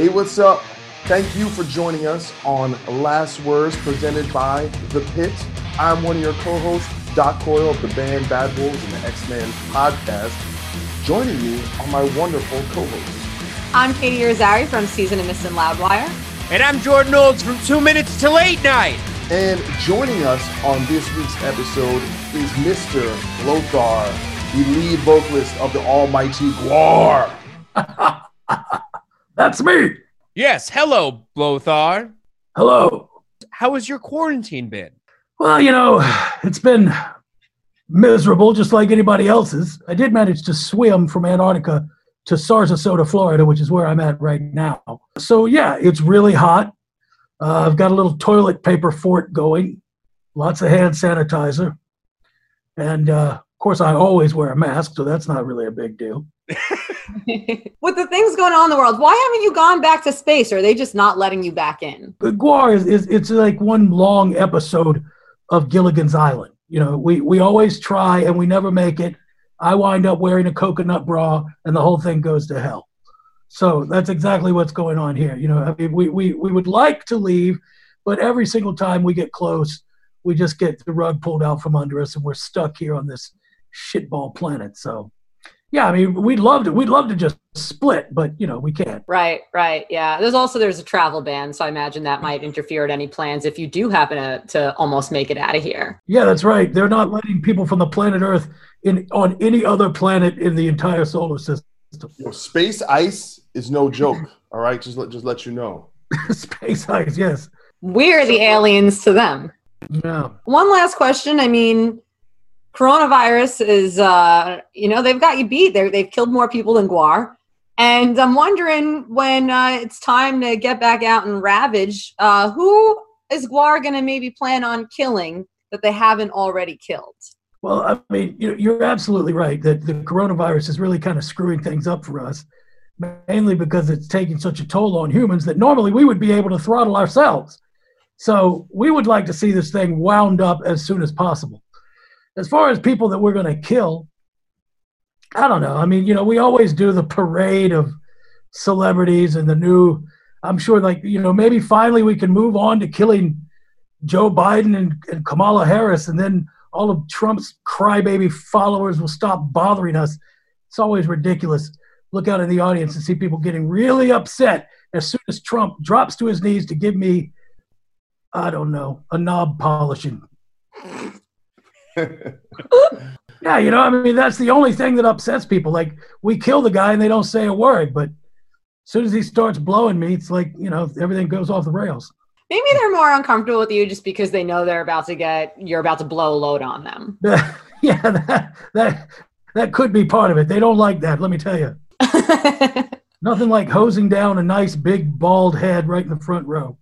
Hey, what's up? Thank you for joining us on Last Words presented by The Pit. I'm one of your co-hosts, Doc Coyle of the band Bad Wolves and the Ex-Man podcast. Joining me are my wonderful co-hosts. I'm Katie Irizarry from Season of Mist and Loudwire. And I'm Jordan Olds from Two Minutes to Late Night. And joining us on this week's episode is Mr. Blothar, the lead vocalist of the almighty GWAR. That's me. Yes, hello, Blothar. Hello. How has your quarantine been? Well, you know, it's been miserable, just like anybody else's. I did manage to swim from Antarctica to Sarasota, Florida, which is where I'm at right now. So, yeah, it's really hot. Uh, I've got a little toilet paper fort going, lots of hand sanitizer. And uh, of course, I always wear a mask, so that's not really a big deal. With the things going on in the world, why haven't you gone back to space? Are they just not letting you back in? But GWAR is, is it's like one long episode of Gilligan's Island. You know, we, we always try and we never make it. I wind up wearing a coconut bra and the whole thing goes to hell. So that's exactly what's going on here. You know, I mean, we, we, we would like to leave, but every single time we get close, we just get the rug pulled out from under us and we're stuck here on this shitball planet. So yeah, I mean, we'd love to. We'd love to just split, but you know, we can't. Right, right. Yeah. There's also there's a travel ban, so I imagine that might interfere at any plans if you do happen to to almost make it out of here. Yeah, that's right. They're not letting people from the planet Earth in on any other planet in the entire solar system. You know, space ice is no joke. All right, just let just let you know. Space ice, yes. We're the aliens to them. Yeah. One last question. I mean, coronavirus is, uh, you know, they've got you beat. They're, they've killed more people than GWAR. And I'm wondering when uh, it's time to get back out and ravage, uh, who is GWAR going to maybe plan on killing that they haven't already killed? Well, I mean, you're absolutely right that the coronavirus is really kind of screwing things up for us, mainly because it's taking such a toll on humans that normally we would be able to throttle ourselves. So we would like to see this thing wound up as soon as possible. As far as people that we're going to kill, I don't know. I mean, you know, we always do the parade of celebrities and the new. I'm sure, like, you know, maybe finally we can move on to killing Joe Biden and, and Kamala Harris, and then all of Trump's crybaby followers will stop bothering us. It's always ridiculous. Look out in the audience and see people getting really upset as soon as Trump drops to his knees to give me, I don't know, a knob polishing. yeah, you know, I mean, that's the only thing that upsets people. Like, we kill the guy and they don't say a word, but as soon as he starts blowing me, it's like, you know, everything goes off the rails. Maybe they're more uncomfortable with you just because they know they're about to get, you're about to blow a load on them. yeah, that, that, that could be part of it. They don't like that, let me tell you. Nothing like hosing down a nice big bald head right in the front row.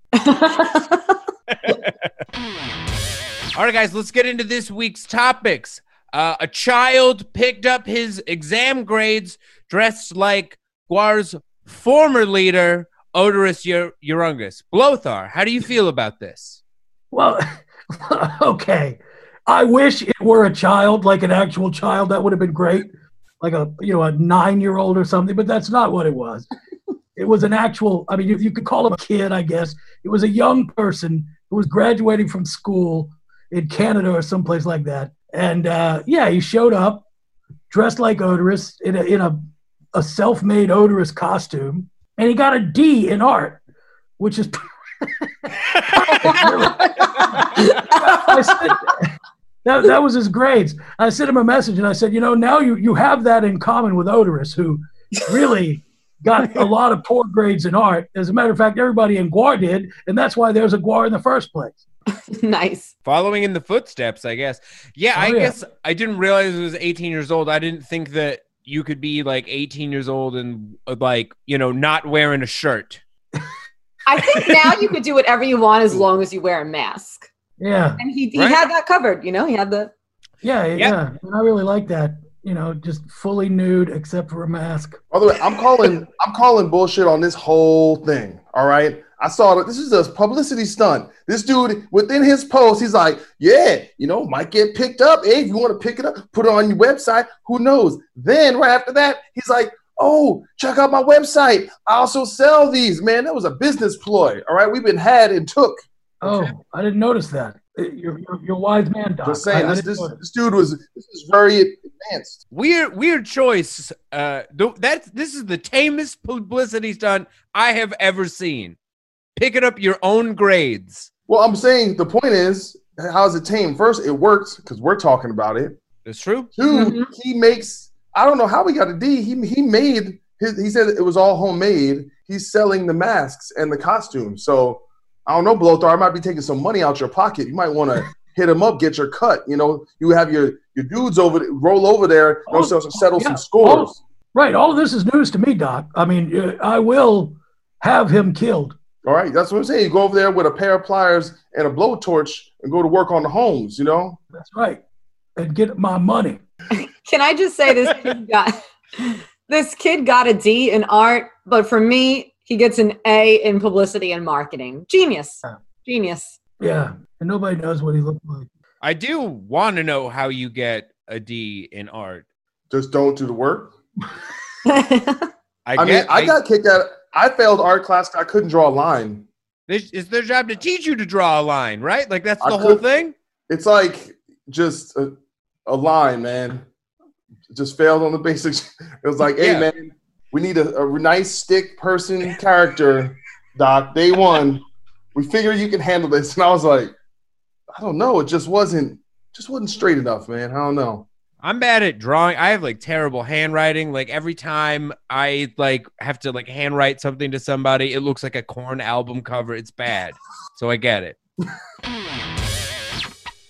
All right, guys, let's get into this week's topics. Uh, a child picked up his exam grades dressed like GWAR's former leader, Oderus Urungus. Blothar, how do you feel about this? Well, okay. I wish it were a child, like an actual child. That would have been great, like a you know a nine-year-old or something. But that's not what it was. it was an actual. I mean, you could call him a kid, I guess. It was a young person who was graduating from school in Canada or someplace like that. And uh, yeah, he showed up dressed like Oderus in a, in a, a self made Oderus costume, and he got a D in art, which is. that, that was his grades. I sent him a message and I said, you know, now you, you have that in common with Oderus, who really got a lot of poor grades in art. As a matter of fact, everybody in GWAR did, and that's why there's a GWAR in the first place. nice. Following in the footsteps, I guess. Yeah, oh, I yeah. guess I didn't realize it was 18 years old. I didn't think that you could be like 18 years old and like you know not wearing a shirt. I think now you could do whatever you want as long as you wear a mask. Yeah, And he, he Right. had that covered, you know, he had the yeah, yeah. And I really like that. You know, just fully nude except for a mask. By the way, I'm calling I'm calling bullshit on this whole thing. All right. I saw that this is a publicity stunt. This dude within his post, he's like, Yeah, you know, might get picked up. Hey, if you want to pick it up, put it on your website. Who knows? Then right after that, he's like, Oh, check out my website. I also sell these. Man, that was a business ploy. All right. We've been had and took. Oh, I didn't notice that. You're, you're, you're a wise man, Doc. Just saying, I- I this, didn't this, this dude was this is very advanced. Weird, weird choice. Uh, th- that this is the tamest publicity stunt I have ever seen. Picking up your own grades. Well, I'm saying the point is, how's it tame? First, it works because we're talking about it. That's true. 2 Mhm. he makes. I don't know how he got a D. He he made his. He said it was all homemade. He's selling the masks and the costumes. So I don't know, Blothar. I might be taking some money out your pocket. You might want to hit him up, get your cut. You know, you have your your dudes over there, roll over there, you know, Oh, so- settle yeah. some scores. Right. All of this is news to me, Doc. I mean, uh, I will have him killed. All right, that's what I'm saying. You go over there with a pair of pliers and a blowtorch and go to work on the homes. You know. That's right. And get my money. Can I just say this kid got this kid got a D in art, but for me, he gets an A in publicity and marketing. Genius. Yeah. Genius. Yeah. And nobody knows what he looked like. I do want to know how you get a D in art. Just don't do the work. I, I mean, get, I got kicked out. I failed art class. I couldn't draw a line. It's, it's their job to teach you to draw a line, right? Like that's I the whole could- thing. It's like just a, a line, man. Just failed on the basics. It was like, hey, Yeah. man, we need a, a nice stick person character, Doc. Day one, we figure you can handle this. And I was like, I don't know. It just wasn't, just wasn't straight enough, man. I don't know. I'm bad at drawing. I have like terrible handwriting. Like every time I like have to like handwrite something to somebody, it looks like a Korn album cover. It's bad. So I get it.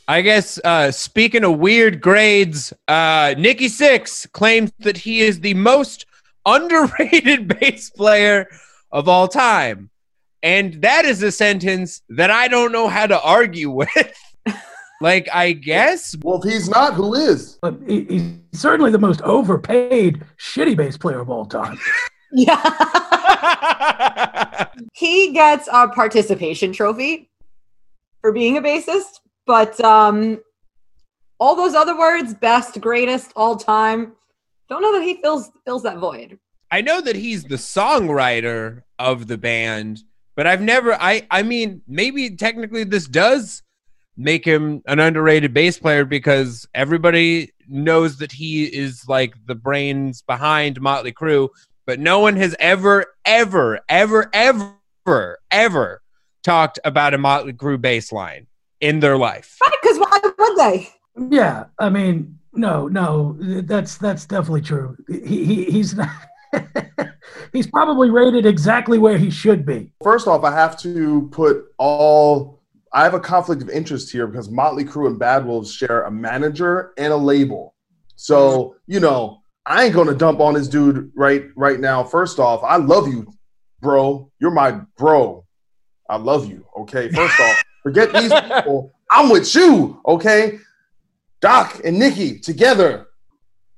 I guess uh speaking of weird grades, uh Nikki Sixx claims that he is the most underrated bass player of all time. And that is a sentence that I don't know how to argue with. like I guess Well, if he's not, who is? But he's certainly the most overpaid shitty bass player of all time. yeah. he gets a participation trophy for being a bassist, but um all those other words, best, greatest, all time, don't know that he fills fills that void. I know that he's the songwriter of the band, but I've never I I mean maybe technically this does make him an underrated bass player because everybody knows that he is like the brains behind Motley Crue, but no one has ever ever ever ever ever talked about a Motley Crue bass line in their life. Right, because why would they? Yeah, I mean, no, no, that's that's definitely true. He, he he's not. he's probably rated exactly where he should be. First off, I have to put all. I have a conflict of interest here because Motley Crue and Bad Wolves share a manager and a label. So you know, I ain't gonna dump on this dude right right now. First off, I love you, bro. You're my bro. I love you. Okay. First off, forget these people. I'm with you. Okay. Doc and Nikki together,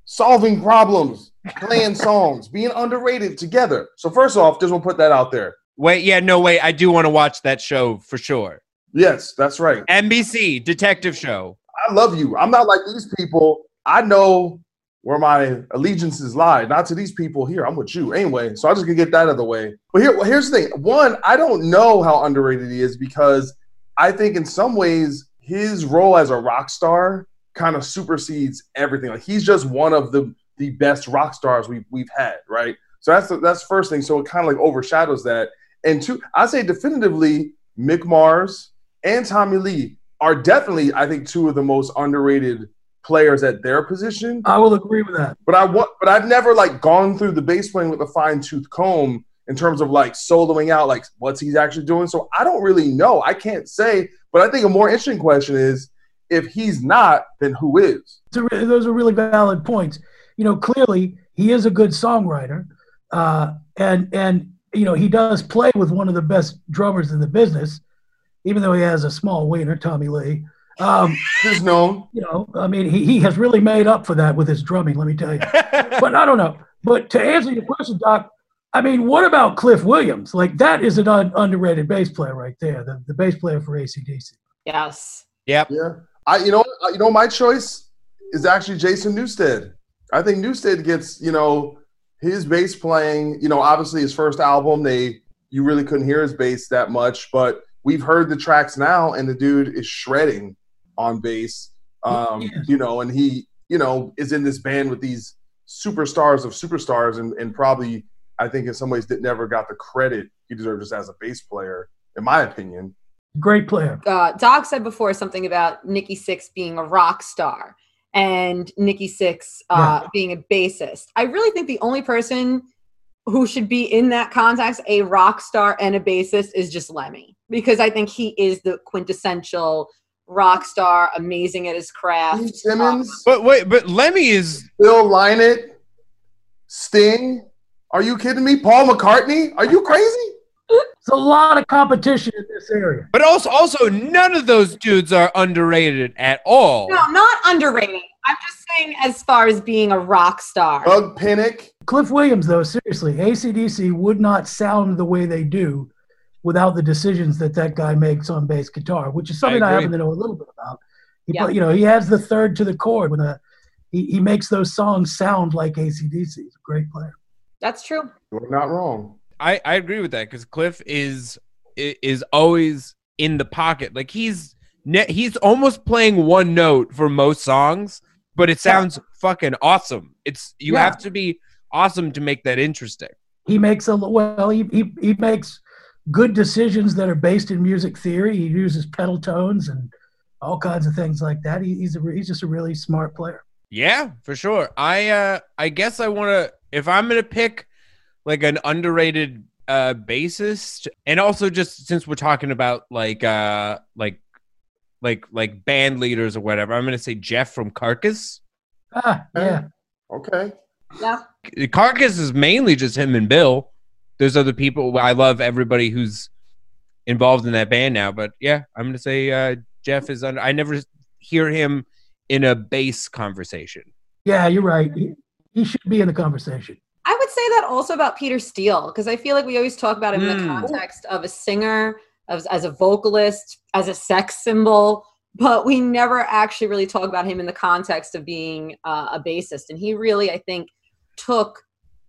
solving problems, playing songs, being underrated together. So first off, just want to put that out there. Wait, yeah, no wait, I do want to watch that show for sure. Yes, that's right. NBC detective show. I love you. I'm not like these people. I know where my allegiances lie, not to these people here. I'm with you anyway. So I just gonna get that out of the way. But here, here's the thing. One, I don't know how underrated he is because I think in some ways his role as a rock star kind of supersedes everything. Like he's just one of the the best rock stars we've we've had, right? So that's the, that's first thing. So it kind of like overshadows that. And two, I say definitively, Mick Mars and Tommy Lee are definitely, I think, two of the most underrated players at their position. I will agree with that. But I want, but I've never like gone through the bass playing with a fine tooth comb in terms of like soloing out, like what's he's actually doing. So I don't really know. I can't say. But I think a more interesting question is, if he's not, then who is? It's a re- those are really valid points. You know, clearly he is a good songwriter, uh, and and you know he does play with one of the best drummers in the business, even though he has a small wiener, Tommy Lee. Um, Who's known? you know, I mean, he, he has really made up for that with his drumming. Let me tell you. But I don't know. But to answer your question, Doc, I mean, what about Cliff Williams? Like that is an un- underrated bass player right there, the, the bass player for ACDC. Yes. yep. Yeah. I you know you know my choice is actually Jason Newsted. I think Newstead gets, you know, his bass playing, you know, obviously his first album, they you really couldn't hear his bass that much, but we've heard the tracks now and the dude is shredding on bass. Um, Yeah. you know, and he, you know, is in this band with these superstars of superstars and, and probably I think in some ways that never got the credit he deserved just as a bass player, in my opinion. Great player. uh, Doc said before something about Nikki Sixx being a rock star and Nikki Sixx uh, being a bassist. I really think the only person who should be in that context, a rock star and a bassist, is just Lemmy because I think he is the quintessential rock star, amazing at his craft. Steve Simmons, But wait, but Lemmy is Phil Lynott, Sting. Are you kidding me? Paul McCartney? Are you crazy? It's a lot of competition in this area. but also also none of those dudes are underrated at all. No, not underrated. I'm just saying as far as being a rock star. Doug Pinnick. Cliff Williams, though, seriously, ACDC would not sound the way they do without the decisions that that guy makes on bass guitar, which is something I, agree. happen to know a little bit about. He, Yeah. you know, he has the third to the chord when a, he, he makes those songs sound like ACDC. He's a great player. That's true. You're not wrong. I, I agree with that because Cliff is is always in the pocket. Like he's ne- he's almost playing one note for most songs, but it sounds fucking awesome. It's you Yeah. have to be awesome to make that interesting. He makes a well, he, he, he makes good decisions that are based in music theory. He uses pedal tones and all kinds of things like that. He, he's a, he's just a really smart player. Yeah, for sure. I uh I guess I want to if I'm going to pick like an underrated uh bassist and also just since we're talking about like uh like like like band leaders or whatever, I'm going to say Jeff from Carcass. Ah, yeah. Okay. Yeah. Carcass is mainly just him and Bill. There's other people. I love everybody who's involved in that band now, but yeah, I'm gonna say uh, Jeff is under. I never hear him in a bass conversation. Yeah, you're right. He, he should be in the conversation. I would say that also about Peter Steele because I feel like we always talk about him in the Mm. context of a singer, as, as a vocalist, as a sex symbol, but we never actually really talk about him in the context of being uh, a bassist. And he really, I think, took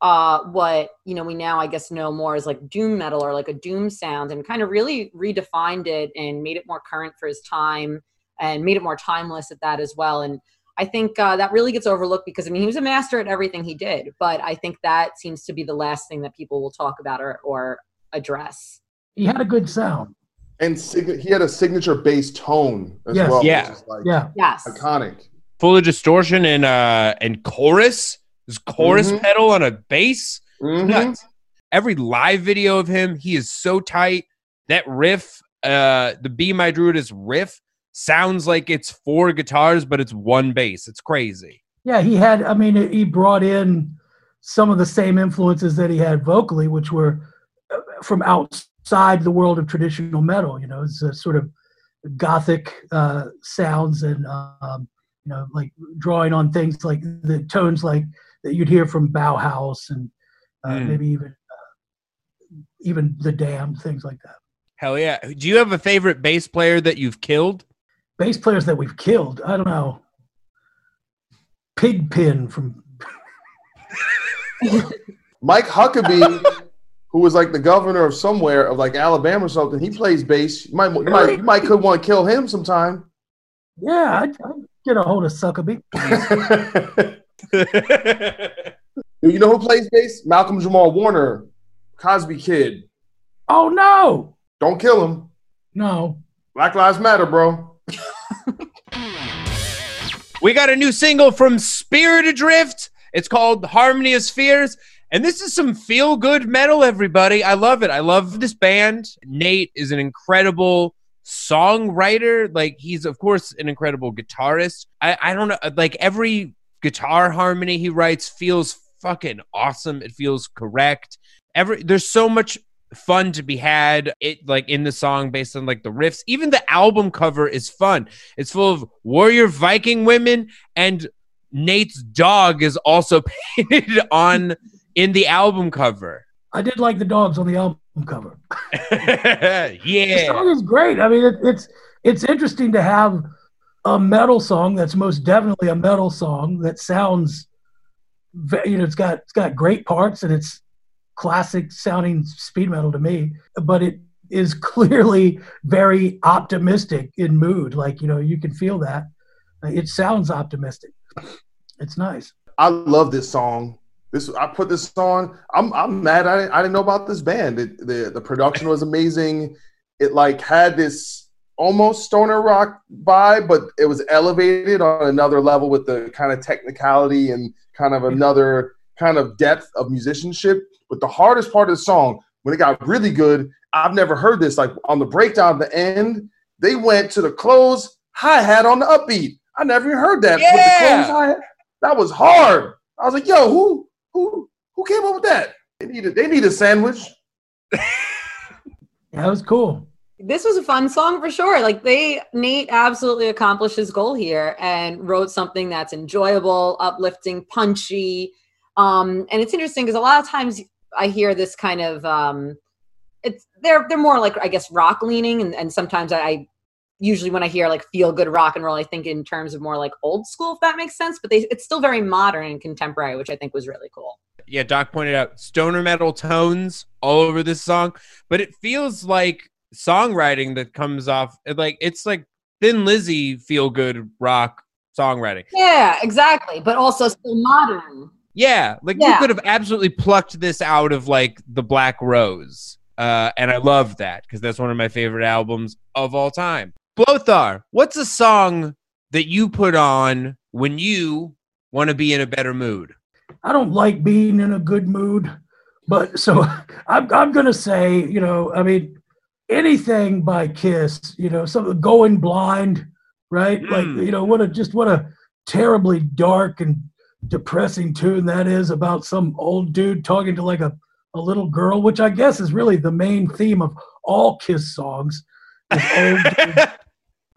uh, what you know we now I guess know more as like doom metal or like a doom sound, and kind of really redefined it and made it more current for his time and made it more timeless at that as well. And I think uh, that really gets overlooked because I mean he was a master at everything he did, but I think that seems to be the last thing that people will talk about or, or address. He had a good sound. And sig- he had a signature bass tone as Yes. well. Yeah. Like Yeah. Yes, Iconic. Full of distortion and uh and chorus. His chorus Mhm. pedal on a bass. Mhm. Nuts. Every live video of him, he is so tight. That riff, uh, the Be My Druidess riff, sounds like it's four guitars, but it's one bass. It's crazy. Yeah, he had, I mean, he brought in some of the same influences that he had vocally, which were uh, from outside the world of traditional metal. You know, it's a sort of gothic uh, sounds and, um, you know, like drawing on things like the tones like that you'd hear from Bauhaus and uh, Mm. maybe even uh, even the Damned, things like that. Hell yeah. Do you have a favorite bass player that you've killed? Bass players that we've killed, I don't know. Pigpen from Mike Huckabee, who was like the governor of somewhere of like Alabama or something, he plays bass. You might, you might, you might could want to kill him sometime. yeah, I'd, I'd get a hold of Suckabee. you know who plays bass? Malcolm Jamal Warner, Cosby Kid. Oh no, Don't kill him. no. Black Lives Matter, bro. We got a new single from Spirit Adrift. It's called Harmony of Spheres. And this is some feel good metal, everybody. I love it. I love this band. Nate is an incredible songwriter. Like, he's, of course, an incredible guitarist. I, I don't know. Like, every guitar harmony he writes feels fucking awesome. It feels correct. Every there's so much fun to be had it like in the song based on like the riffs even the album cover is fun it's full of warrior viking women and nate's dog is also painted on in the album cover I did like the dogs on the album cover. yeah The song is great. I mean, it, it's it's interesting to have a metal song that's most definitely a metal song that sounds, you know, it's got it's got great parts and it's classic sounding speed metal to me, but it is clearly very optimistic in mood. Like you know, you can feel that. It sounds optimistic. It's nice. I love this song. This I put this on. I'm I'm mad. I, I didn't know about this band. It, the the production was amazing. It like had this almost stoner rock vibe, but it was elevated on another level with the kind of technicality and kind of another kind of depth of musicianship. But the hardest part of the song, when it got really good, I've never heard this. Like on the breakdown at the end, they went to the close hi hat on the upbeat. I never even heard that. With the Yeah. close hi-hat. That was hard. I was like, yo, who who who came up with that? They need a, they need a sandwich. That was cool. this was a fun song for sure. Like they Nate absolutely accomplished his goal here and wrote something that's enjoyable, uplifting, punchy. Um, and it's interesting because a lot of times I hear this kind of um it's they're they're more like I guess rock leaning and, and sometimes I, I usually when I hear like feel good rock and roll, I think in terms of more like old school, if that makes sense. But they it's still very modern and contemporary, which I think was really cool. yeah doc pointed out stoner metal tones all over this song but it feels like songwriting that comes off like it's like thin lizzy feel good rock songwriting Yeah, exactly. But also still modern. Yeah, like you could have absolutely plucked this out of like the Black Rose, uh, and I love that because that's one of my favorite albums of all time. Blothar, what's a song that you put on when you want to be in a better mood? I don't like being in a good mood, but so I'm I'm gonna say, you know, I mean, anything by Kiss, you know, some going blind, right? Like, Mm. you know, what a just what a terribly dark and depressing tune that is about some old dude talking to like a, a little girl, which I guess is really the main theme of all Kiss songs. is old dudes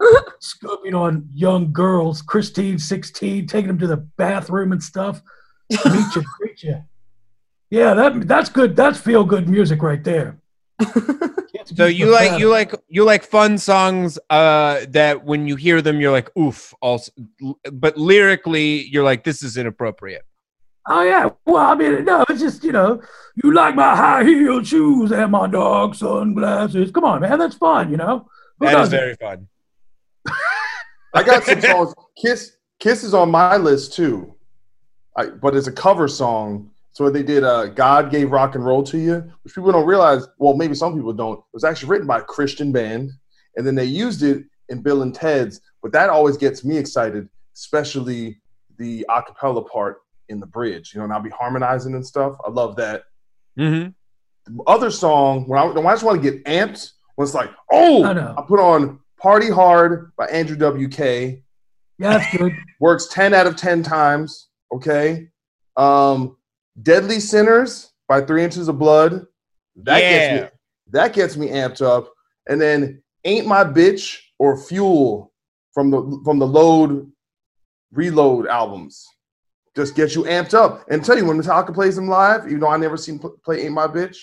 scoping on young girls, Christine 16, taking them to the bathroom and stuff. Meet you, greet you. Yeah, that that's good. That's feel good music right there. Can't So you like you like you like fun songs uh, that when you hear them you're like oof. Also, but lyrically you're like this is inappropriate. Oh yeah. Well, I mean, no, it's just you know, you like my high heel shoes and my dog sunglasses. Come on, man, that's fun. You know. Who That is doesn't? very fun. I got some songs. Kiss Kiss is on my list too, I, but it's a cover song. So they did uh, "God Gave Rock and Roll to You," which people don't realize. Well, maybe some people don't. It was actually written by a Christian band, and then they used it in Bill and Ted's. But that always gets me excited, especially the a cappella part in the bridge. You know, and I'll be harmonizing and stuff. I love that. hmm The other song when I, when I just want to get amped was like, oh, I know. I put on "Party Hard" by Andrew WK Yeah, that's good. works 10 out of 10 times okay um deadly sinners by three inches of blood. That Yeah. gets me that gets me amped up. And then ain't my bitch or fuel from the from the load reload albums. Just get you amped up. And tell you when metallica plays them live even though i never seen play ain't my bitch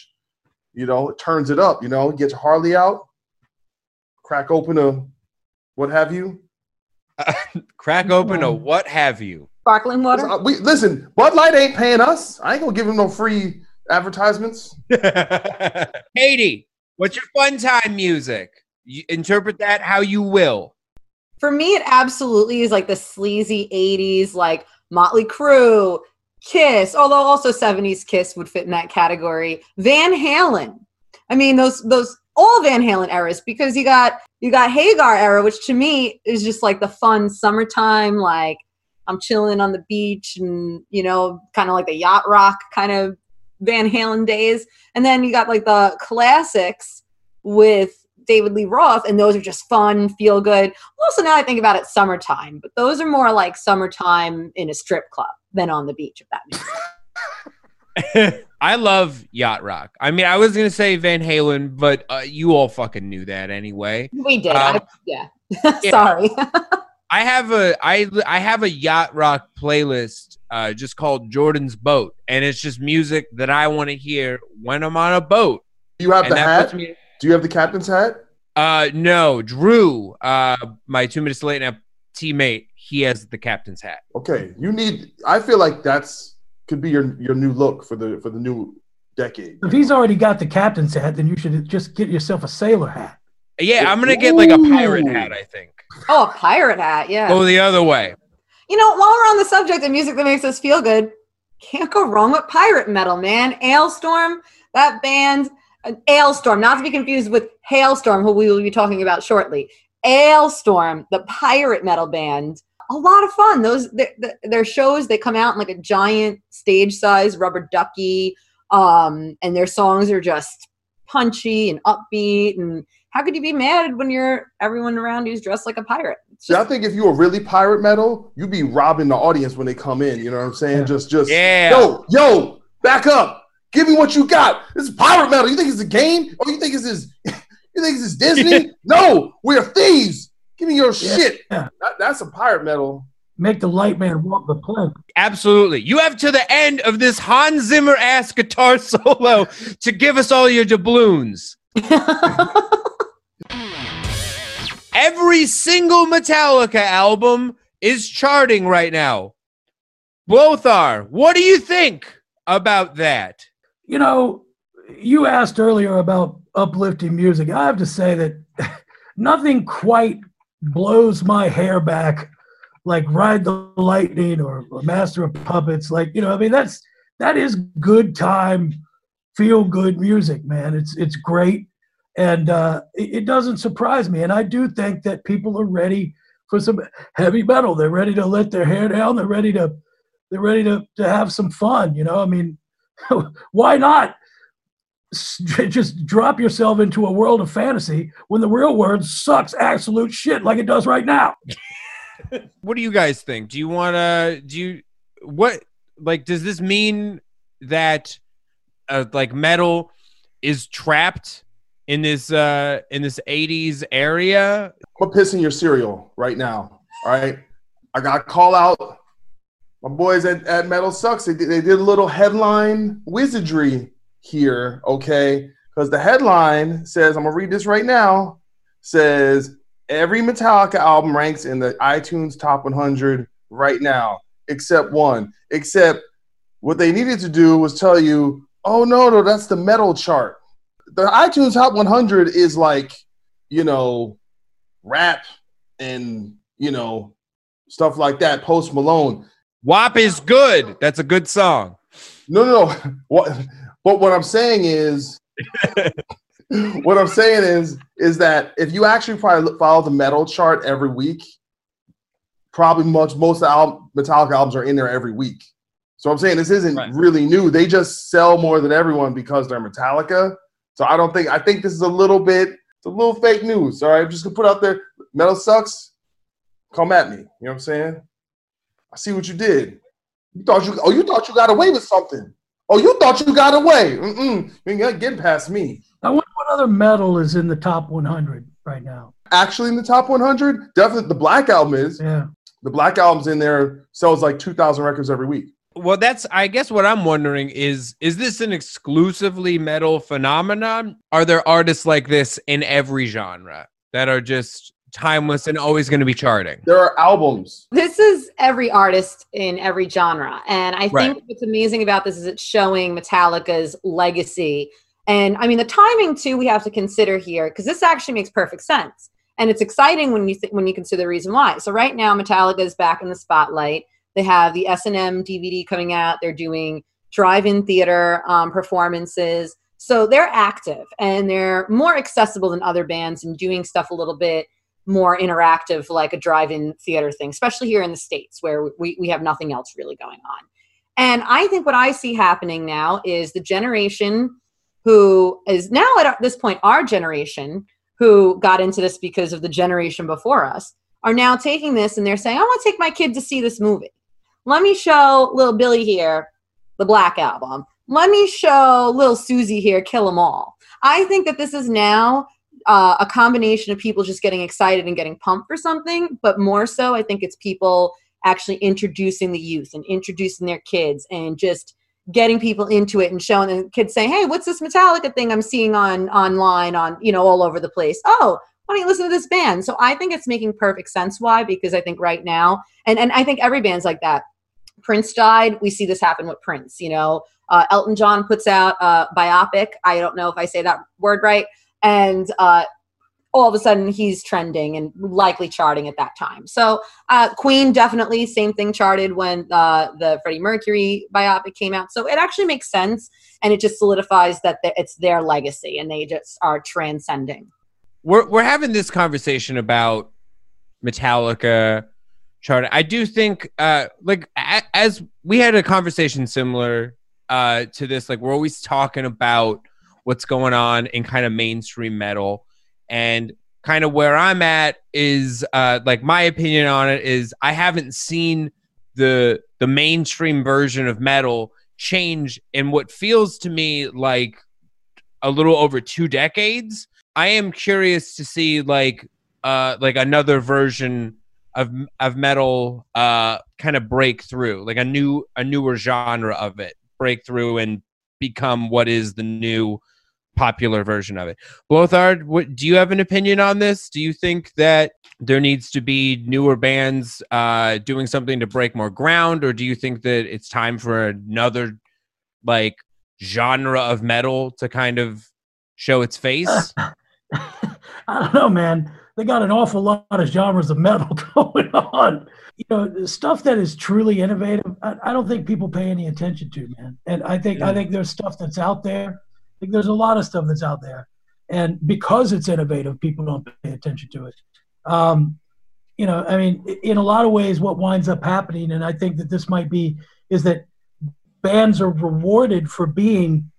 you know it turns it up you know get your harley out. Crack open a what have you? Crack open a what have you. Sparkling water. Uh, we, listen, Bud Light ain't paying us. I ain't gonna give him no free advertisements. Katie, what's your fun time music? You interpret that how you will. For me, it absolutely is like the sleazy 80s, like Motley Crue, Kiss, although also 70s Kiss would fit in that category. Van Halen. I mean, those those all Van Halen eras because you got you got Hagar era, which to me is just like the fun summertime, like I'm chilling on the beach and you know, kind of like the yacht rock kind of Van Halen days. And then you got like the classics with David Lee Roth, and those are just fun, feel good. Also, now I think about it, summertime, but those are more like summertime in a strip club than on the beach, if that makes sense. I love yacht rock. I mean, I was gonna say Van Halen, but uh, you all fucking knew that anyway. We did. Um, I, yeah. Sorry. I have a I I have a yacht rock playlist uh, just called Jordan's Boat, and it's just music that I want to hear when I'm on a boat. Do you have And the hat? me. Do you have the captain's hat? Uh, no, Drew, uh, my two minutes late now teammate, he has the captain's hat. Okay, you need. I feel like that's could be your your new look for the for the new decade. If he's already got the captain's hat, then you should just get yourself a sailor hat. Yeah, I'm gonna get like a pirate hat. I think. Oh, a pirate hat. Yeah. Go the other way. You know, while we're on the subject of music that makes us feel good, can't go wrong with pirate metal, man. Alestorm, that band, uh, Alestorm, not to be confused with Halestorm, who we will be talking about shortly. Alestorm, the pirate metal band, a lot of fun. Those their, their shows, they come out in like a giant stage size rubber ducky, um, and their songs are just punchy and upbeat. And how could you be mad when you're everyone around you's dressed like a pirate? It's See, I think if you were really pirate metal, you'd be robbing the audience when they come in. You know what I'm saying? Yeah. Just, just, Yeah. yo, yo, back up. Give me what you got. This is pirate metal. You think it's a game? Or you think it's this? You think it's this Disney? no, we're thieves. Give me your Yeah. shit. That, that's a pirate metal. Make the light man walk the plank. Absolutely. You have to the end of this Hans Zimmer ass guitar solo to give us all your doubloons. Every single Metallica album is charting right now. Both are. What do you think about that? You know, you asked earlier about uplifting music. I have to say that nothing quite blows my hair back like Ride the Lightning or, Master of Puppets. Like, you know, I mean, that's that is good time, feel good music, man. It's it's great. And uh, it, it doesn't surprise me. And I do think that people are ready for some heavy metal. They're ready to let their hair down. They're ready to they're ready to, to have some fun. You know, I mean, why not just drop yourself into a world of fantasy when the real world sucks absolute shit like it does right now? What do you guys think? Do you want to do you what like does this mean that uh, like metal is trapped in this uh in this 80s area? I'm gonna piss in your cereal right now. All right. I got call out my boys at, at Metal Sucks. They did, they did a little headline wizardry here, okay? Because the headline says, I'm gonna read this right now. Says every Metallica album ranks in the iTunes top 100 right now, except one. Except what they needed to do was tell you, oh no, no, that's the metal chart. The iTunes top 100 is like, you know, rap and you know stuff like that. Post Malone. WAP is good. That's a good song. No, no, no. What? But what I'm saying is, what I'm saying is, is that if you actually probably follow the metal chart every week, probably much most album, Metallica albums are in there every week. So I'm saying this isn't Right. really new. They just sell more than everyone because they're Metallica. So I don't think I think this is a little bit it's a little fake news. All right, I'm just gonna put out there. Metal sucks. Come at me. You know what I'm saying? I see what you did. You thought you oh you thought you got away with something. Oh, you thought you got away. Mm-mm. You ain't getting past me. I wonder what other metal is in the top 100 right now. Actually, in the top 100, definitely the Black album is. Yeah. The Black album's in there, sells like 2,000 records every week. Well, that's I guess what I'm wondering is is this an exclusively metal phenomenon? Are there artists like this in every genre that are just timeless and always going to be charting? There are albums. this is every artist in every genre and i think Right. what's amazing about this is it's showing metallica's legacy and i mean the timing too we have to consider here because this actually makes perfect sense and it's exciting when you th- when you consider the reason why so right now metallica is back in the spotlight they have the s&m dvd coming out they're doing drive-in theater um, performances so they're active and they're more accessible than other bands and doing stuff a little bit more interactive like a drive-in theater thing especially here in the states where we, we have nothing else really going on and i think what i see happening now is the generation who is now at this point our generation who got into this because of the generation before us are now taking this and they're saying i want to take my kid to see this movie let me show little billy here the Black Album. Let me show little Susie here, Kill 'Em All. I think that this is now uh, a combination of people just getting excited and getting pumped for something, but more so, I think it's people actually introducing the youth and introducing their kids and just getting people into it and showing the kids saying, "Hey, what's this Metallica thing I'm seeing on online on you know all over the place?" Oh, why don't you listen to this band? So I think it's making perfect sense. Why? Because I think right now, and and I think every band's like that. Prince died. We see this happen with Prince. You know, uh, Elton John puts out a biopic. I don't know if I say that word right. And uh, all of a sudden he's trending and likely charting at that time. So uh, Queen definitely same thing charted when uh, the Freddie Mercury biopic came out. So it actually makes sense, and it just solidifies that it's their legacy, and they just are transcending. We're we're having this conversation about Metallica chart. I do think, uh, like a- as we had a conversation similar uh, to this, like we're always talking about what's going on in kind of mainstream metal and kind of where I'm at is uh, like my opinion on it is I haven't seen the the mainstream version of metal change in what feels to me like a little over two decades. I am curious to see like uh like another version of of metal uh kind of break through, like a new a newer genre of it break through and become what is the new popular version of it. Blothard, what do you have an opinion on this? Do you think that there needs to be newer bands uh, doing something to break more ground, or do you think that it's time for another like genre of metal to kind of show its face? I don't know, man. They got an awful lot of genres of metal going on. You know, stuff that is truly innovative. I, I don't think people pay any attention to, man. And I think yeah. I think there's stuff that's out there like there's a lot of stuff that's out there, and because it's innovative, people don't pay attention to it. Um, you know, I mean, in a lot of ways, what winds up happening, and I think that this might be, is that bands are rewarded for being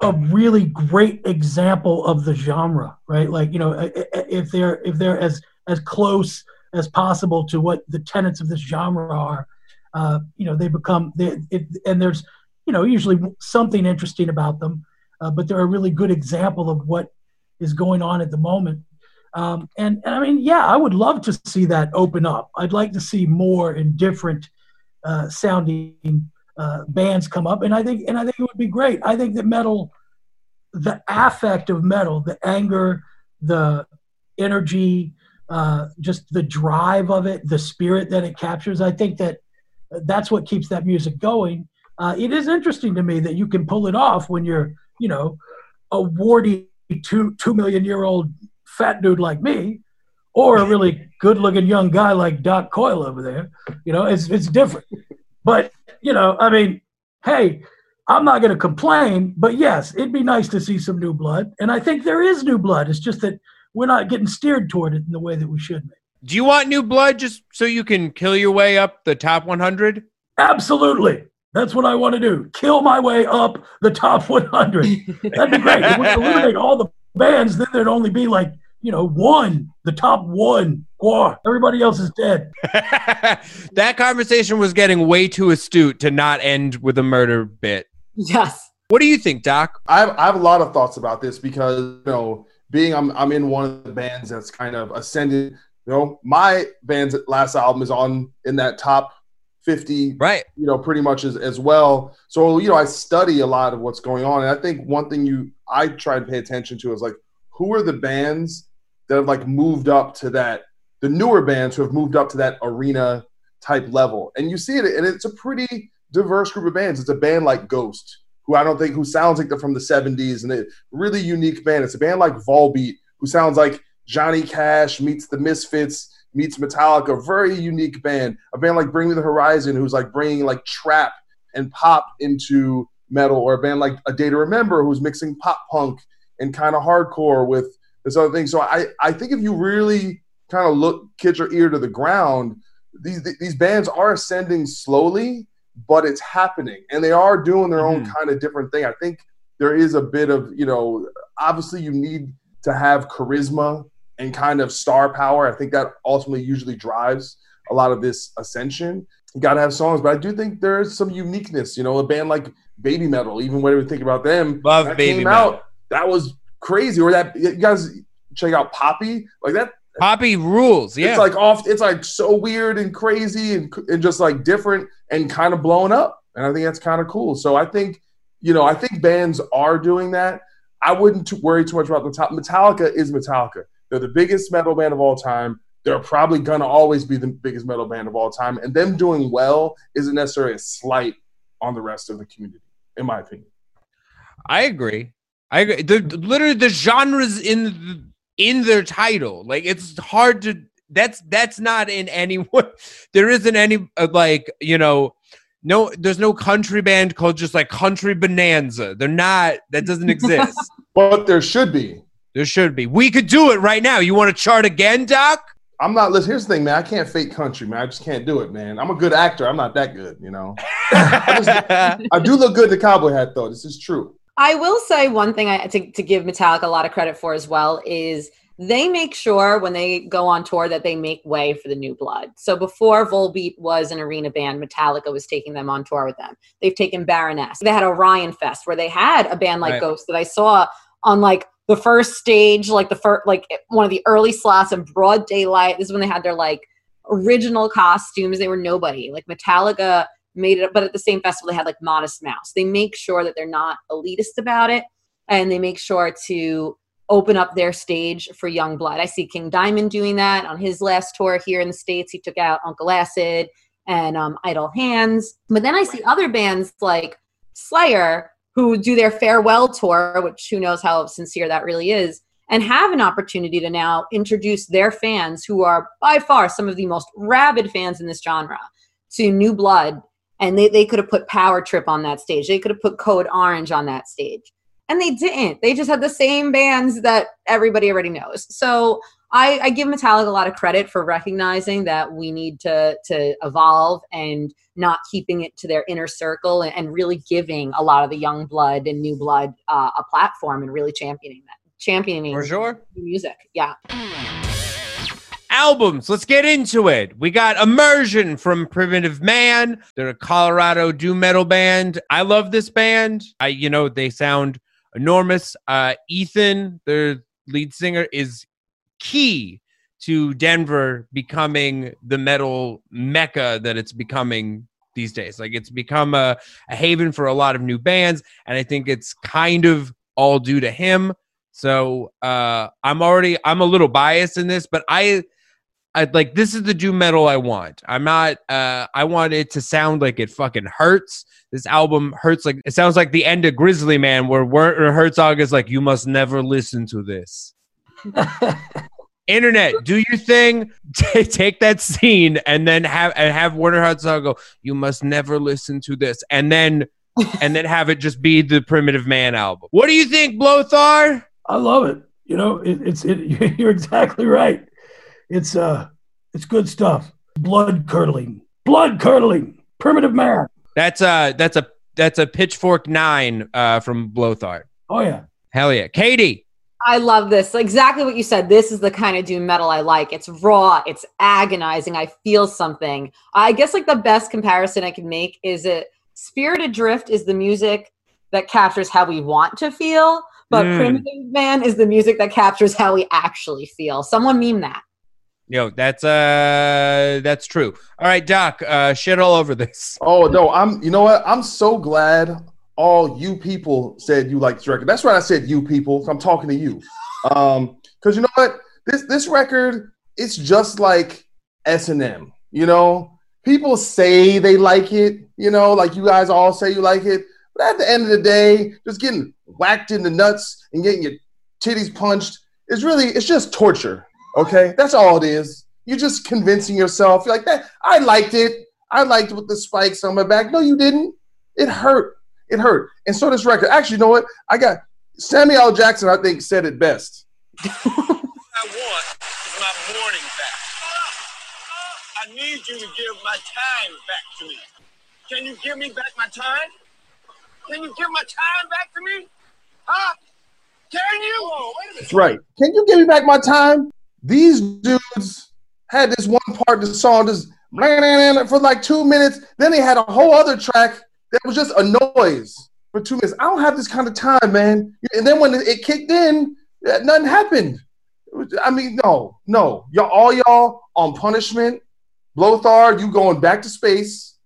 a really great example of the genre, right? Like, you know, if they're if they're as as close as possible to what the tenets of this genre are, uh, you know, they become they, it, and there's you know usually something interesting about them uh, but they're a really good example of what is going on at the moment. Um, and, and, I mean, yeah, I would love to see that open up. I'd like to see more and different uh, sounding uh, bands come up, and I think and I think it would be great. I think that metal, the affect of metal, the anger, the energy, uh, just the drive of it, the spirit that it captures. I think that that's what keeps that music going. Uh, it is interesting to me that you can pull it off when you're you know, a warty two two million year old fat dude like me, or a really good looking young guy like Doc Coyle over there. You know, it's it's different. But you know, I mean, hey, I'm not going to complain. But yes, it'd be nice to see some new blood, and I think there is new blood. It's just that we're not getting steered toward it in the way that we should be. Do you want new blood just so you can kill your way up the top 100? Absolutely. That's what I want to do. Kill my way up the top 100. That'd be great. If we eliminate all the bands, then there'd only be like, you know, one, the top one. Whoa, everybody else is dead. that conversation was getting way too astute to not end with a murder bit. Yes. What do you think, Doc? I have, I have a lot of thoughts about this because, you know, being I'm, I'm in one of the bands that's kind of ascended. You know, my band's last album is on in that top 50 right. you know pretty much as, as well. So you know i study a lot of what's going on. And i think one thing you i try to pay attention to is like who are the bands that have like moved up to that the newer bands who have moved up to that arena type level. And you see it and it's a pretty diverse group of bands. It's a band like ghost who i don't think who sounds like they're from the 70s and a really unique band. It's a band like volbeat who sounds like johnny cash meets the misfits meets Metallica, a very unique band. A band like Bring Me the Horizon, who's like bringing like trap and pop into metal, or a band like A Day to Remember, who's mixing pop punk and kind of hardcore with this other thing. So I, I think if you really kind of look, get your ear to the ground, these these bands are ascending slowly, but it's happening, and they are doing their mm-hmm. own kind of different thing. I think there is a bit of you know, obviously you need to have charisma and kind of star power. I think that ultimately usually drives a lot of this ascension. you gotta have songs. But I do think there is some uniqueness. You know, a band like Baby Metal, even whatever you think about them, Love that Baby came Metal. out. That was crazy. Or that you guys check out Poppy, like that. Poppy rules. Yeah. It's like off. It's like so weird and crazy and and just like different and kind of blown up. And I think that's kind of cool. So I think you know I think bands are doing that. I wouldn't worry too much about the top. Metallica is Metallica. They're the biggest metal band of all time. They're probably gonna always be the biggest metal band of all time. And them doing well isn't necessarily a slight on the rest of the community, in my opinion. I agree. I agree. The, literally the genres in the, in their title. Like it's hard to. That's that's not in anyone. There isn't any uh, like you know. No, there's no country band called just like Country Bonanza. They're not. That doesn't exist. But there should be. There should be. We could do it right now. You want to chart again, Doc? I'm not. Listen, here's the thing, man. I can't fake country, man. I just can't do it, man. I'm a good actor. I'm not that good, you know. I do look good in the cowboy hat, though. This is true. I will say one thing I, to, to give Metallica a lot of credit for as well is they make sure when they go on tour that they make way for the new blood. So before Volbeat was an arena band, Metallica was taking them on tour with them. They've taken Baroness. They had Orion Fest where they had a band like Right. Ghost that I saw on like the first stage, like the first, like one of the early slots in broad daylight. This is when they had their like original costumes. They were nobody. Like Metallica made it, up, but at the same festival they had like Modest Mouse. They make sure that they're not elitist about it, and they make sure to open up their stage for young blood. I see King Diamond doing that on his last tour here in the states. He took out Uncle Acid and um, Idle Hands, but then I see other bands like Slayer who do their farewell tour, which who knows how sincere that really is. And have an opportunity to now introduce their fans, who are by far some of the most rabid fans in this genre, to new blood. And they, they could have put power trip on that stage. They could have put code orange on that stage. And they didn't. They just had the same bands that everybody already knows. So I, I give metallica a lot of credit for recognizing that we need to to evolve and not keeping it to their inner circle and, and really giving a lot of the young blood and new blood uh, a platform and really championing that championing For sure. music yeah albums. Let's get into it. We got Immersion from Primitive Man. They're a Colorado doom metal band. I love this band. I, you know, they sound enormous. Uh, Ethan, their lead singer, is key to Denver becoming the metal mecca that it's becoming these days. Like it's become a, a haven for a lot of new bands, and I think it's kind of all due to him. So uh, I'm already I'm a little biased in this, but I I like this is the doom metal I want. I'm not uh I want it to sound like it fucking hurts. This album hurts like it sounds like the end of Grizzly Man where Werner Herzog is like you must never listen to this. Internet, do your thing. Ta- Take that scene and then have and have Werner Herzog go. You must never listen to this, and then and then have it just be the Primitive Man album. What do you think, Blothar? I love it. You know, it, it's it, you're exactly right. It's uh, it's good stuff. Blood curdling, blood curdling. Primitive man. That's a that's a that's a Pitchfork Nine uh, from Blothar. Oh yeah. Hell yeah, Katie. I love this. Exactly what you said. This is the kind of doom metal I like. It's raw, it's agonizing. I feel something. I guess like the best comparison I can make is it Spirit Adrift is the music that captures how we want to feel, but Mm. Primitive Man is the music that captures how we actually feel. Someone meme that. Yo, that's uh that's true. All right, Doc, uh shit all over this. Oh no, I'm. You know what? I'm so glad all you people said you like this record. That's right. I said you people. I'm talking to you. Um, because you know what? This this record, it's just like S and M. You know, people say they like it. You know, like you guys all say you like it. But at the end of the day, just getting whacked in the nuts and getting your titties punched is really it's just torture. Okay, that's all it is. You're just convincing yourself. You're like that. I liked it. I liked with the spikes on my back. No, you didn't. It hurt. It hurt. And so this record. Actually, you know what? I got Samuel L. Jackson. I think said it best. I want is my morning back. I need you to give my time back to me. Can you give me back my time? Can you give my time back to me? Huh? Can you? Oh, wait a minute. That's right. Can you give me back my time? These dudes had this one part of the song, just for like two minutes. Then they had a whole other track that was just a noise for two minutes. I don't have this kind of time, man. And then when it kicked in, nothing happened. I mean, no, no. Y'all, all y'all on punishment. Blothar, you going back to space.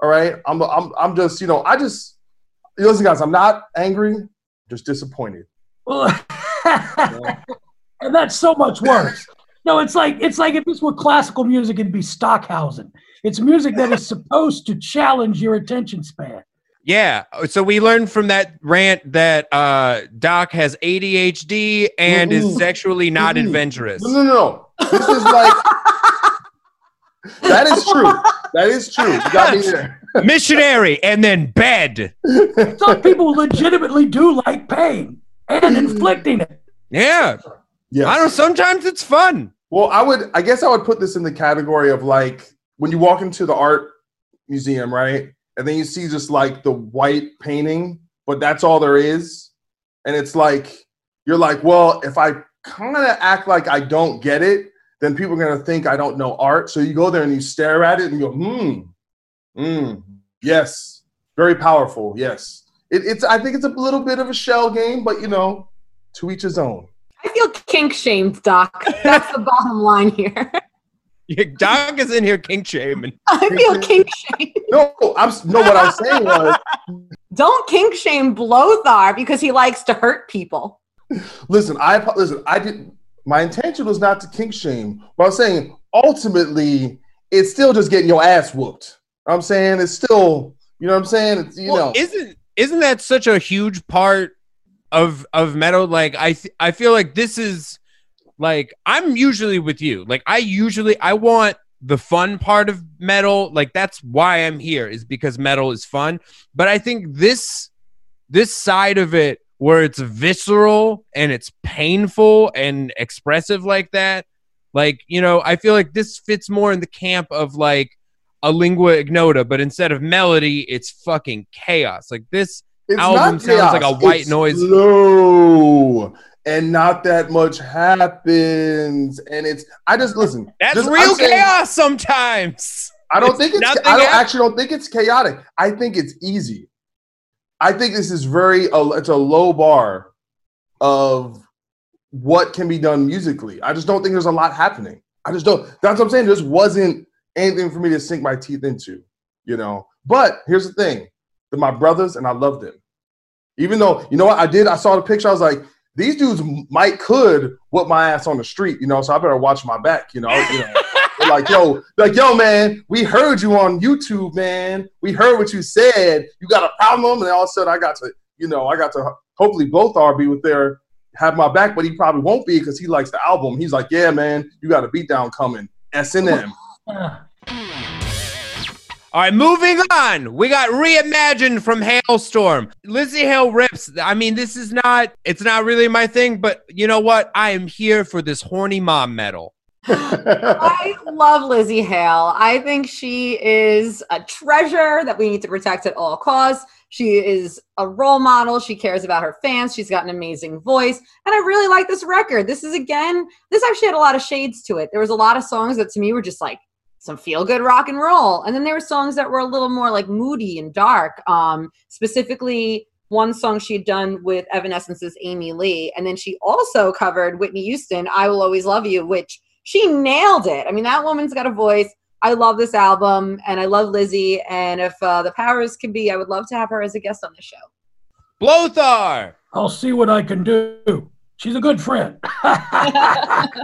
All right. I'm, I'm, I'm just, you know, I just, listen, guys, I'm not angry, just disappointed. Well, and that's so much worse. No, it's like it's like if this were classical music, it'd be Stockhausen. It's music that is supposed to challenge your attention span. Yeah. So we learned from that rant that uh, Doc has ADHD and mm-hmm. is sexually not mm-hmm. adventurous. No, no, no. This is like that is true. That is true. You got me there. Missionary and then bed. Some people legitimately do like pain and inflicting it. Yeah. Yeah. I don't know. Sometimes it's fun. Well, I would. I guess I would put this in the category of like when you walk into the art museum, right? and then you see just like the white painting, but that's all there is. And it's like you're like, well, if I kind of act like I don't get it, then people are gonna think I don't know art. So you go there and you stare at it and you go, hmm, hmm, yes, very powerful, yes. It, it's I think it's a little bit of a shell game, but you know, to each his own. I feel kink shamed, Doc. That's the bottom line here. Doc is in here kink shaming. I feel kink shame. No, I'm no. What I'm saying was, don't kink shame Blothar because he likes to hurt people. Listen, I listen. I did. My intention was not to kink shame, but I'm saying ultimately, it's still just getting your ass whooped. I'm saying it's still, you know, what I'm saying it's you well, know, isn't isn't that such a huge part of of metal? Like I th- I feel like this is like I'm usually with you. Like I usually I want the fun part of metal. Like that's why I'm here is because metal is fun. But I think this this side of it where it's visceral and it's painful and expressive like that, like, you know, I feel like this fits more in the camp of like a lingua ignota, but instead of melody, it's fucking chaos. Like this it's album sounds like a white it's noise. Slow and not that much happens. And it's I just listen. That's just, real saying, chaos sometimes. I don't it's think it's I don't actually don't think it's chaotic. I think it's easy. I think this is very uh, it's a low bar of what can be done musically. I just don't think there's a lot happening. I just don't. That's what I'm saying. There just wasn't anything for me to sink my teeth into, you know. But here's the thing: they're my brothers, and I love them. Even though you know what I did, I saw the picture. I was like, these dudes might could whip my ass on the street, you know, so I better watch my back, you know. You know like, yo, like, yo, man, we heard you on YouTube, man. We heard what you said. You got a problem, and all of a sudden, I got to, you know, I got to. Hopefully, both RB with their have my back, but he probably won't be because he likes the album. He's like, yeah, man, you got a beatdown coming. S and M. Uh, All right, moving on. We got reimagined from Halestorm. Lzzy Hale rips. I mean, this is not, it's not really my thing, but you know what? I am here for this horny mom metal. I love Lzzy Hale. I think she is a treasure that we need to protect at all costs. She is a role model. She cares about her fans. She's got an amazing voice. And I really like this record. This is, again, this actually had a lot of shades to it. There was a lot of songs that to me were just like some feel good rock and roll. And then there were songs that were a little more like moody and dark. Um, specifically, one song she'd done with Evanescence's Amy Lee. And then she also covered Whitney Houston, I Will Always Love You, which she nailed it. I mean, that woman's got a voice. I love this album and I love Lzzy. And if uh, the powers can be, I would love to have her as a guest on the show. Blothar! I'll see what I can do. She's a good friend.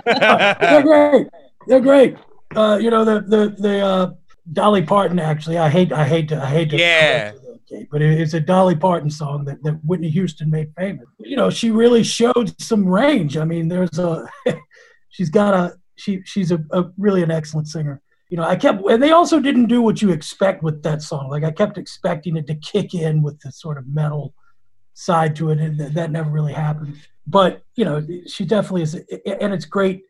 They're great. They're great uh, you know the the the uh, Dolly Parton. Actually, I hate I hate to I hate to. Yeah. but it's a Dolly Parton song that, that Whitney Houston made famous. You know, she really showed some range. I mean, there's a, she's got a, she she's a, a really an excellent singer. You know, I kept, and they also didn't do what you expect with that song. Like I kept expecting it to kick in with the sort of metal side to it, and that never really happened. But you know, she definitely is, and it's great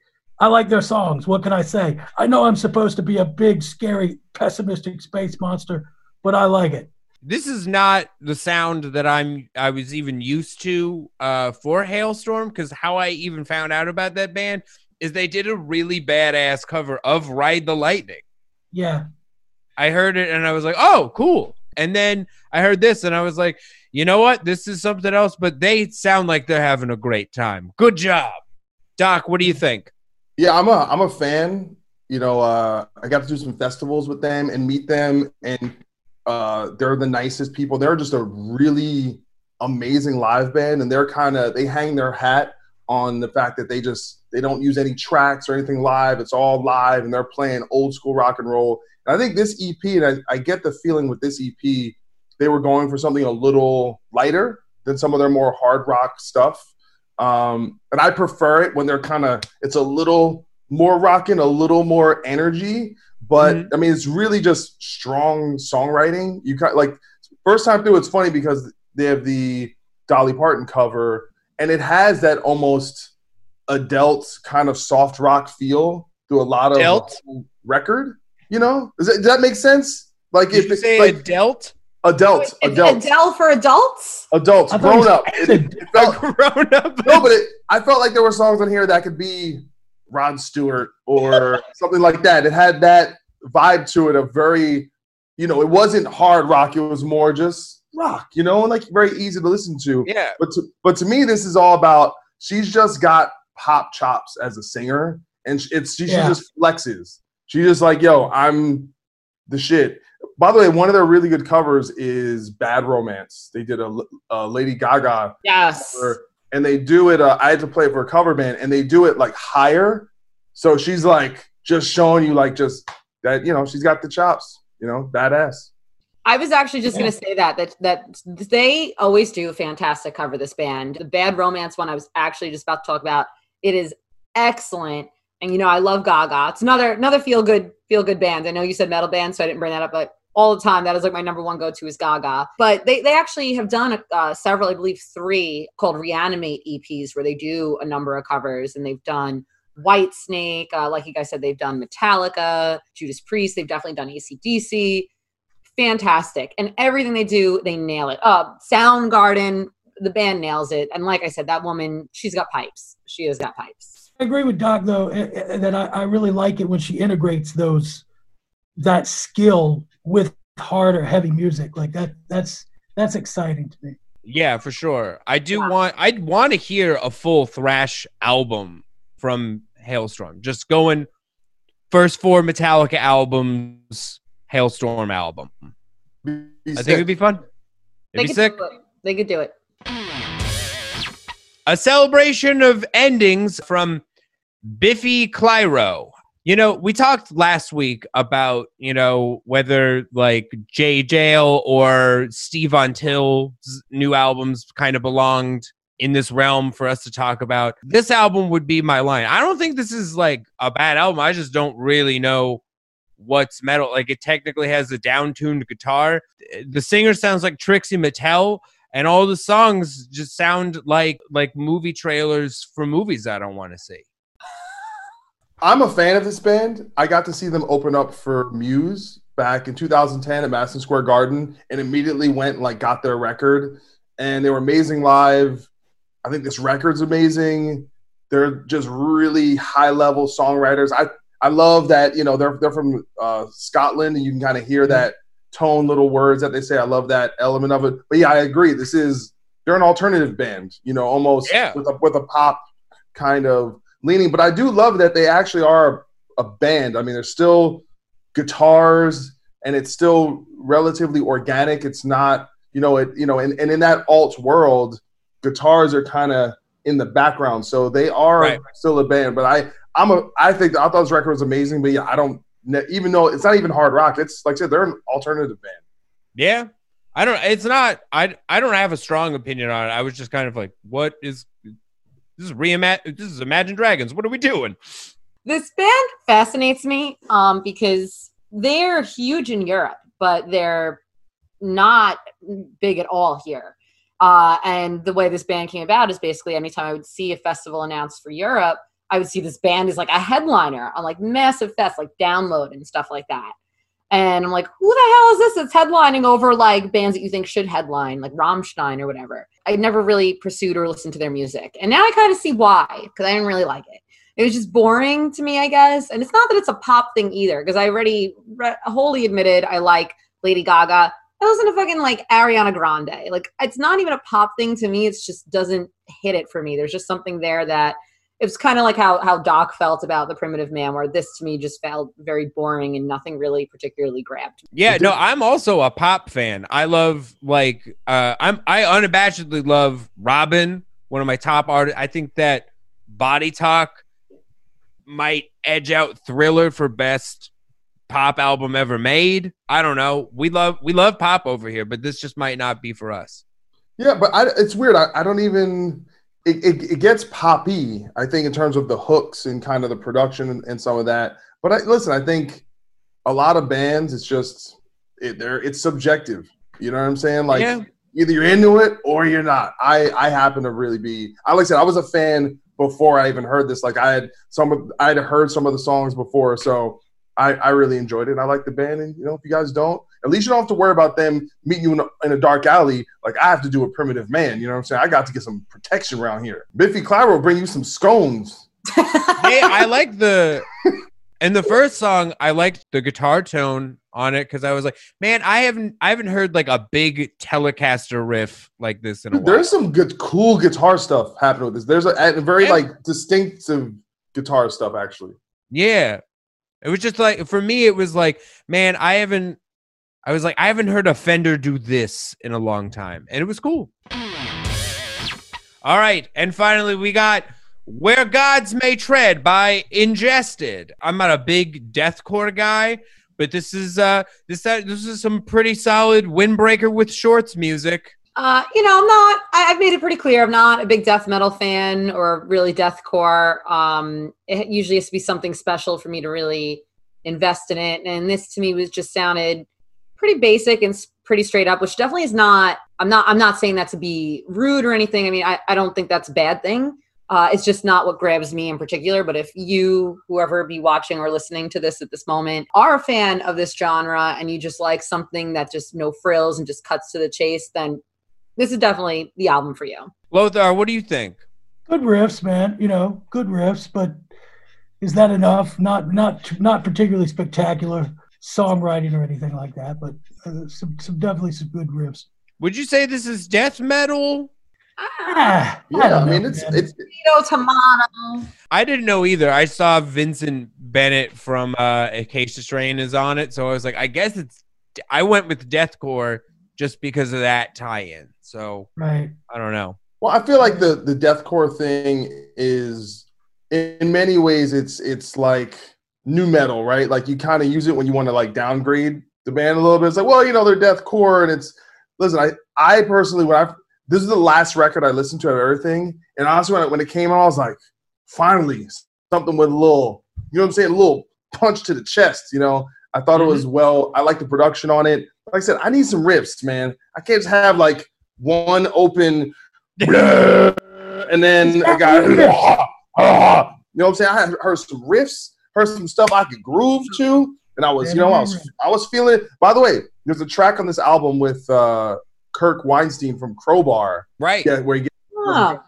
I like their songs. What can I say? I know I'm supposed to be a big, scary, pessimistic space monster, but I like it. This is not the sound that I'm I was even used to uh, for Halestorm because how I even found out about that band is they did a really badass cover of Ride the Lightning. Yeah. I heard it and I was like, oh, cool. And then I heard this and I was like, you know what? This is something else, but they sound like they're having a great time. Good job. Doc, what do you think? Yeah, I'm a I'm a fan. You know, uh, I got to do some festivals with them and meet them, and uh, they're the nicest people. They're just a really amazing live band, and they're kind of they hang their hat on the fact that they just they don't use any tracks or anything live. It's all live, and they're playing old school rock and roll. And I think this EP, and I, I get the feeling with this EP, they were going for something a little lighter than some of their more hard rock stuff. Um, and I prefer it when they're kind of it's a little more rocking, a little more energy. But Mhm. I mean, it's really just strong songwriting. You kind like first time through, it's funny because they have the Dolly Parton cover, and it has that almost adult kind of soft rock feel through a lot of Adult? record. You know, does, that does that make sense? Like Did if you say like adult? Adults, It's adults, Adele for adults? adults, grown up. said It, it felt, Grown up. no, but it, I felt like there were songs on here that could be Rod Stewart or something like that. It had that vibe to it, a very, you know, it wasn't hard rock. It was more just rock, you know, and like very easy to listen to. Yeah. But to, but to me, this is all about she's just got pop chops as a singer, and it's she, Yeah. she just flexes. She just like, yo, I'm the shit. By the way, one of their really good covers is "Bad Romance." They did a, a Lady Gaga Yes. cover, and they do it. Uh, I had to play it for a cover band, and they do it like higher. So she's like just showing you like just that you know she's got the chops. You know, badass. I was actually just Yeah. going to say that that that they always do a fantastic cover. This band, the Bad Romance one, I was actually just about to talk about. It is excellent, and you know I love Gaga. It's another another feel good feel good band. I know you said metal band, so I didn't bring that up, but all the time. That is like my number one go to is Gaga. But they they actually have done uh, several, I believe three called Reanimate EPs where they do a number of covers, and they've done. Whitesnake, uh, like you guys said, they've done Metallica, Judas Priest, they've definitely done AC/DC fantastic. And everything they do they nail it. Uh soundgarden the band nails it. And like i said that woman she's got pipes. She has got pipes. I agree with Doc though that I, I really like it when she integrates those that skill with hard or heavy music like that. That's that's exciting to me. Yeah, for sure. I do Yeah. want I'd want to hear a full thrash album from Halestorm. Just going first four Metallica albums, Halestorm album. Be I sick. think it'd be fun. It'd be could sick. it they could do it A celebration of endings from Biffy Clyro. You know, we talked last week about, you know, whether like Jaye Jayle or Steve Von Till's new albums kind of belonged in this realm for us to talk about. This album would be my line. I don't think this is like a bad album. I just don't really know what's metal. Like it technically has a down-tuned guitar. The singer sounds like Trixie Mattel and all the songs just sound like like movie trailers for movies I don't want to see. I'm a fan of this band. I got to see them open up for Muse back in 2010 at Madison Square Garden, and immediately went and like got their record, and they were amazing live. I think this record's amazing. They're just really high level songwriters. I I love that you know they're they're from uh, Scotland, and you can kind of hear that tone, little words that they say. I love that element of it. But yeah, I agree. This is they're an alternative band, you know, almost Yeah. with a with a pop kind of leaning. But I do love that they actually are a band. I mean, there's still guitars, and it's still relatively organic. It's not, you know, it you know, and, and in that alt world, guitars are kind of in the background, so they are Right. still a band. But I I'm a I think I thought this record was amazing, but yeah, I don't even though it's not even hard rock. It's like I said, they're an alternative band. Yeah. I don't it's not I I don't have a strong opinion on it. I was just kind of like what is this is reimagine this is Imagine Dragons. What are we doing? this band fascinates me um because they're huge in europe but they're not big at all here uh and the way this band came about is basically anytime i would see a festival announced for europe i would see this band as like a headliner on like massive fest like download and stuff like that and i'm like who the hell is this that's headlining over like bands that you think should headline like rammstein or whatever i never really pursued or listened to their music and now i kind of see why because i didn't really like it It was just boring to me, I guess. And it's not that it's a pop thing either, because I already re- wholly admitted I like Lady Gaga. I listen to fucking like Ariana Grande. Like it's not even a pop thing to me. It's just doesn't hit it for me. There's just something there that it's kind of like how how Doc felt about the Primitive Man, where this to me just felt very boring and nothing really particularly grabbed. me. Yeah, no, I'm also a pop fan. I love like uh I'm I unabashedly love Robyn, one of my top artists. I think that Body Talk might edge out Thriller for best pop album ever made. I don't know. We love we love pop over here, but this just might not be for us. Yeah, but I, it's weird. I, I don't even. It, it, it gets poppy, I think, in terms of the hooks and kind of the production and, and some of that. But I, listen, I think a lot of bands, it's just it, they're it's subjective. You know what I'm saying? Like Yeah. either you're into it or you're not. I I happen to really be. I like I said, I was a fan before I even heard this. Like I had some of I had heard some of the songs before, so I I really enjoyed it. I like the band, and you know, if you guys don't, at least you don't have to worry about them meeting you in a, in a dark alley. Like I have to do a primitive man. You know what I'm saying? I got to get some protection around here. Biffy Clyro will bring you some scones. hey, I like the in the first song, I liked the guitar tone on it because I was like, man, I haven't I haven't heard like a big Telecaster riff like this in a while. There's some good, cool guitar stuff happening with this. There's a, a very Yeah. like distinctive guitar stuff actually. Yeah. It was just like for me, it was like, man, I haven't I was like, I haven't heard a Fender do this in a long time. And it was cool. All right. And finally we got Where Gods May Tread by Ingested. I'm not a big deathcore guy, but this is uh this uh, this is some pretty solid windbreaker with shorts music. Uh, you know, I'm not. I, I've made it pretty clear. I'm not a big death metal fan or really deathcore. Um, it usually has to be something special for me to really invest in it. And this to me was just sounded pretty basic and pretty straight up, which definitely is not. I'm not. I'm not saying that to be rude or anything. I mean, I, I don't think that's a bad thing. Uh, it's just not what grabs me in particular. But if you, whoever be watching or listening to this at this moment, are a fan of this genre and you just like something that just no frills and just cuts to the chase, then this is definitely the album for you. Blothar, what do you think? Good riffs, man. You know, good riffs, but is that enough? Not not not particularly spectacular songwriting or anything like that, but uh, some some definitely some good riffs. Would you say this is death metal? Ah, Yeah, I, don't know, mean it's man. it's Tomato, tomato. I didn't know either. I saw Vincent Bennett from uh, Acacia Strain is on it, so I was like, I guess it's. I went with deathcore just because of that tie-in. So right. I don't know. Well, I feel like the the deathcore thing is in many ways it's it's like new metal, right? Like you kind of use it when you want to like downgrade the band a little bit. It's like, well, you know, they're deathcore, and it's listen. I I personally when I this is the last record I listened to of everything, and honestly, when it, when it came out, I was like, finally something with a little, you know what I'm saying, a little punch to the chest. You know, I thought it mm-hmm. was well. I like the production on it. Like I said, I need some riffs, man. I can't just have like one open and then I got you know what I'm saying? I heard some riffs, heard some stuff I could groove to, and I was, you know, I was I was feeling it. By the way, there's a track on this album with uh Kirk Windstein from Crowbar, Right. yeah, where he gets Huh.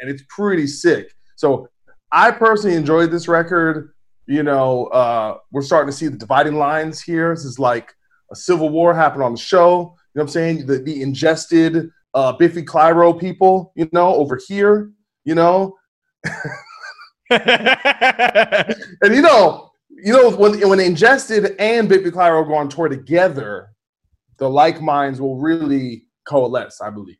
and it's pretty sick. So I personally enjoyed this record. You know, uh, we're starting to see the dividing lines here. This is like a civil war happened on the show. You know what I'm saying? The, the ingested uh, Biffy Clyro people, you know, over here, you know, and you know, you know when when ingested and Biffy Clyro go on tour together, the like minds will really coalesce. I believe.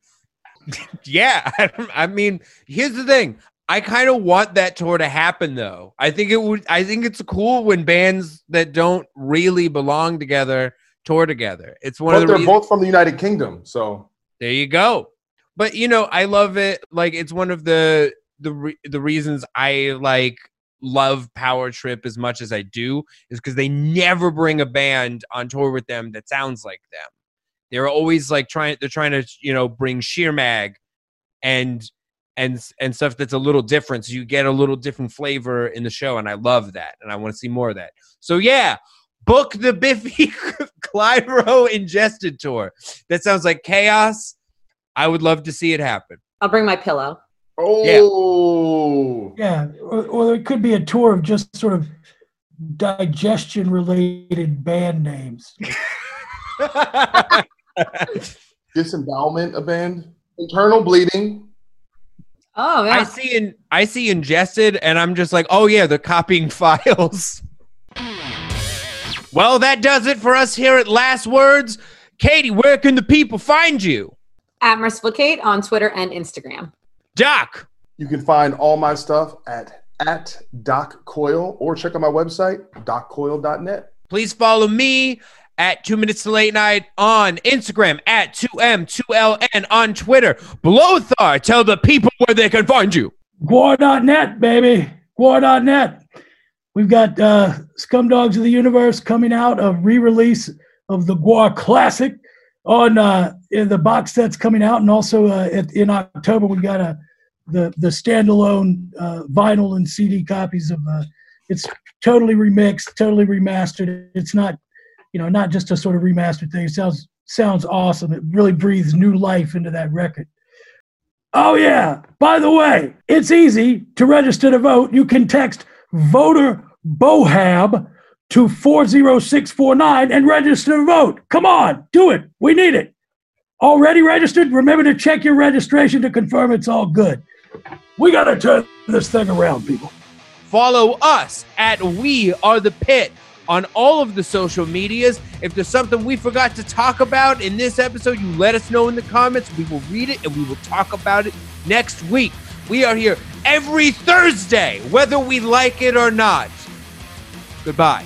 yeah. I, I mean, here's the thing. I kind of want that tour to happen though. I think it would I think it's cool when bands that don't really belong together tour together. It's one But of the they're reasons both from the United Kingdom, so There you go. But you know, I love it. Like it's one of the the re- the reasons I like love Power Trip as much as I do is because they never bring a band on tour with them that sounds like them. They're always like trying. They're trying to you know bring sheer mag and and and stuff that's a little different. So you get a little different flavor in the show, and I love that, and I want to see more of that. So yeah. Book the Biffy Clyro Ingested tour. That sounds like chaos. I would love to see it happen. I'll bring my pillow. Oh, Yeah, or, or it could be a tour of just sort of digestion related band names. disembowelment, a band, internal bleeding. Oh yeah. I see in I see ingested, and I'm just like, oh yeah, they're copying files. Well, that does it for us here at Last Words. Katie, where can the people find you? At Merciful on Twitter and Instagram. Doc, You can find all my stuff at at Doc Coyle or check out my website, doccoyle.net. please follow me at Two Minutes to Late Night on Instagram, at 2M2LN on Twitter. Blothar, tell the people where they can find you. Gwar.net, baby. Gwar.net. We've got uh, Scumdogs of the Universe coming out, a re release of the Gwar Classic on uh, in the box sets coming out. And also uh, at, in October, we got a, the, the standalone uh, vinyl and CD copies of uh, it's totally remixed, totally remastered. It's not, you know, not just a sort of remastered thing. It sounds sounds awesome. It really breathes new life into that record. Oh, yeah. By the way, it's easy to register to vote. You can text voter BOHAB to 40649 and register to vote. Come on, do it. We need it. Already registered? Remember to check your registration to confirm it's all good. We got to turn this thing around, people. Follow us at We Are the Pit on all of the social medias. If there's something we forgot to talk about in this episode, you let us know in the comments. We will read it and we will talk about it next week. We are here every Thursday, whether we like it or not. Goodbye.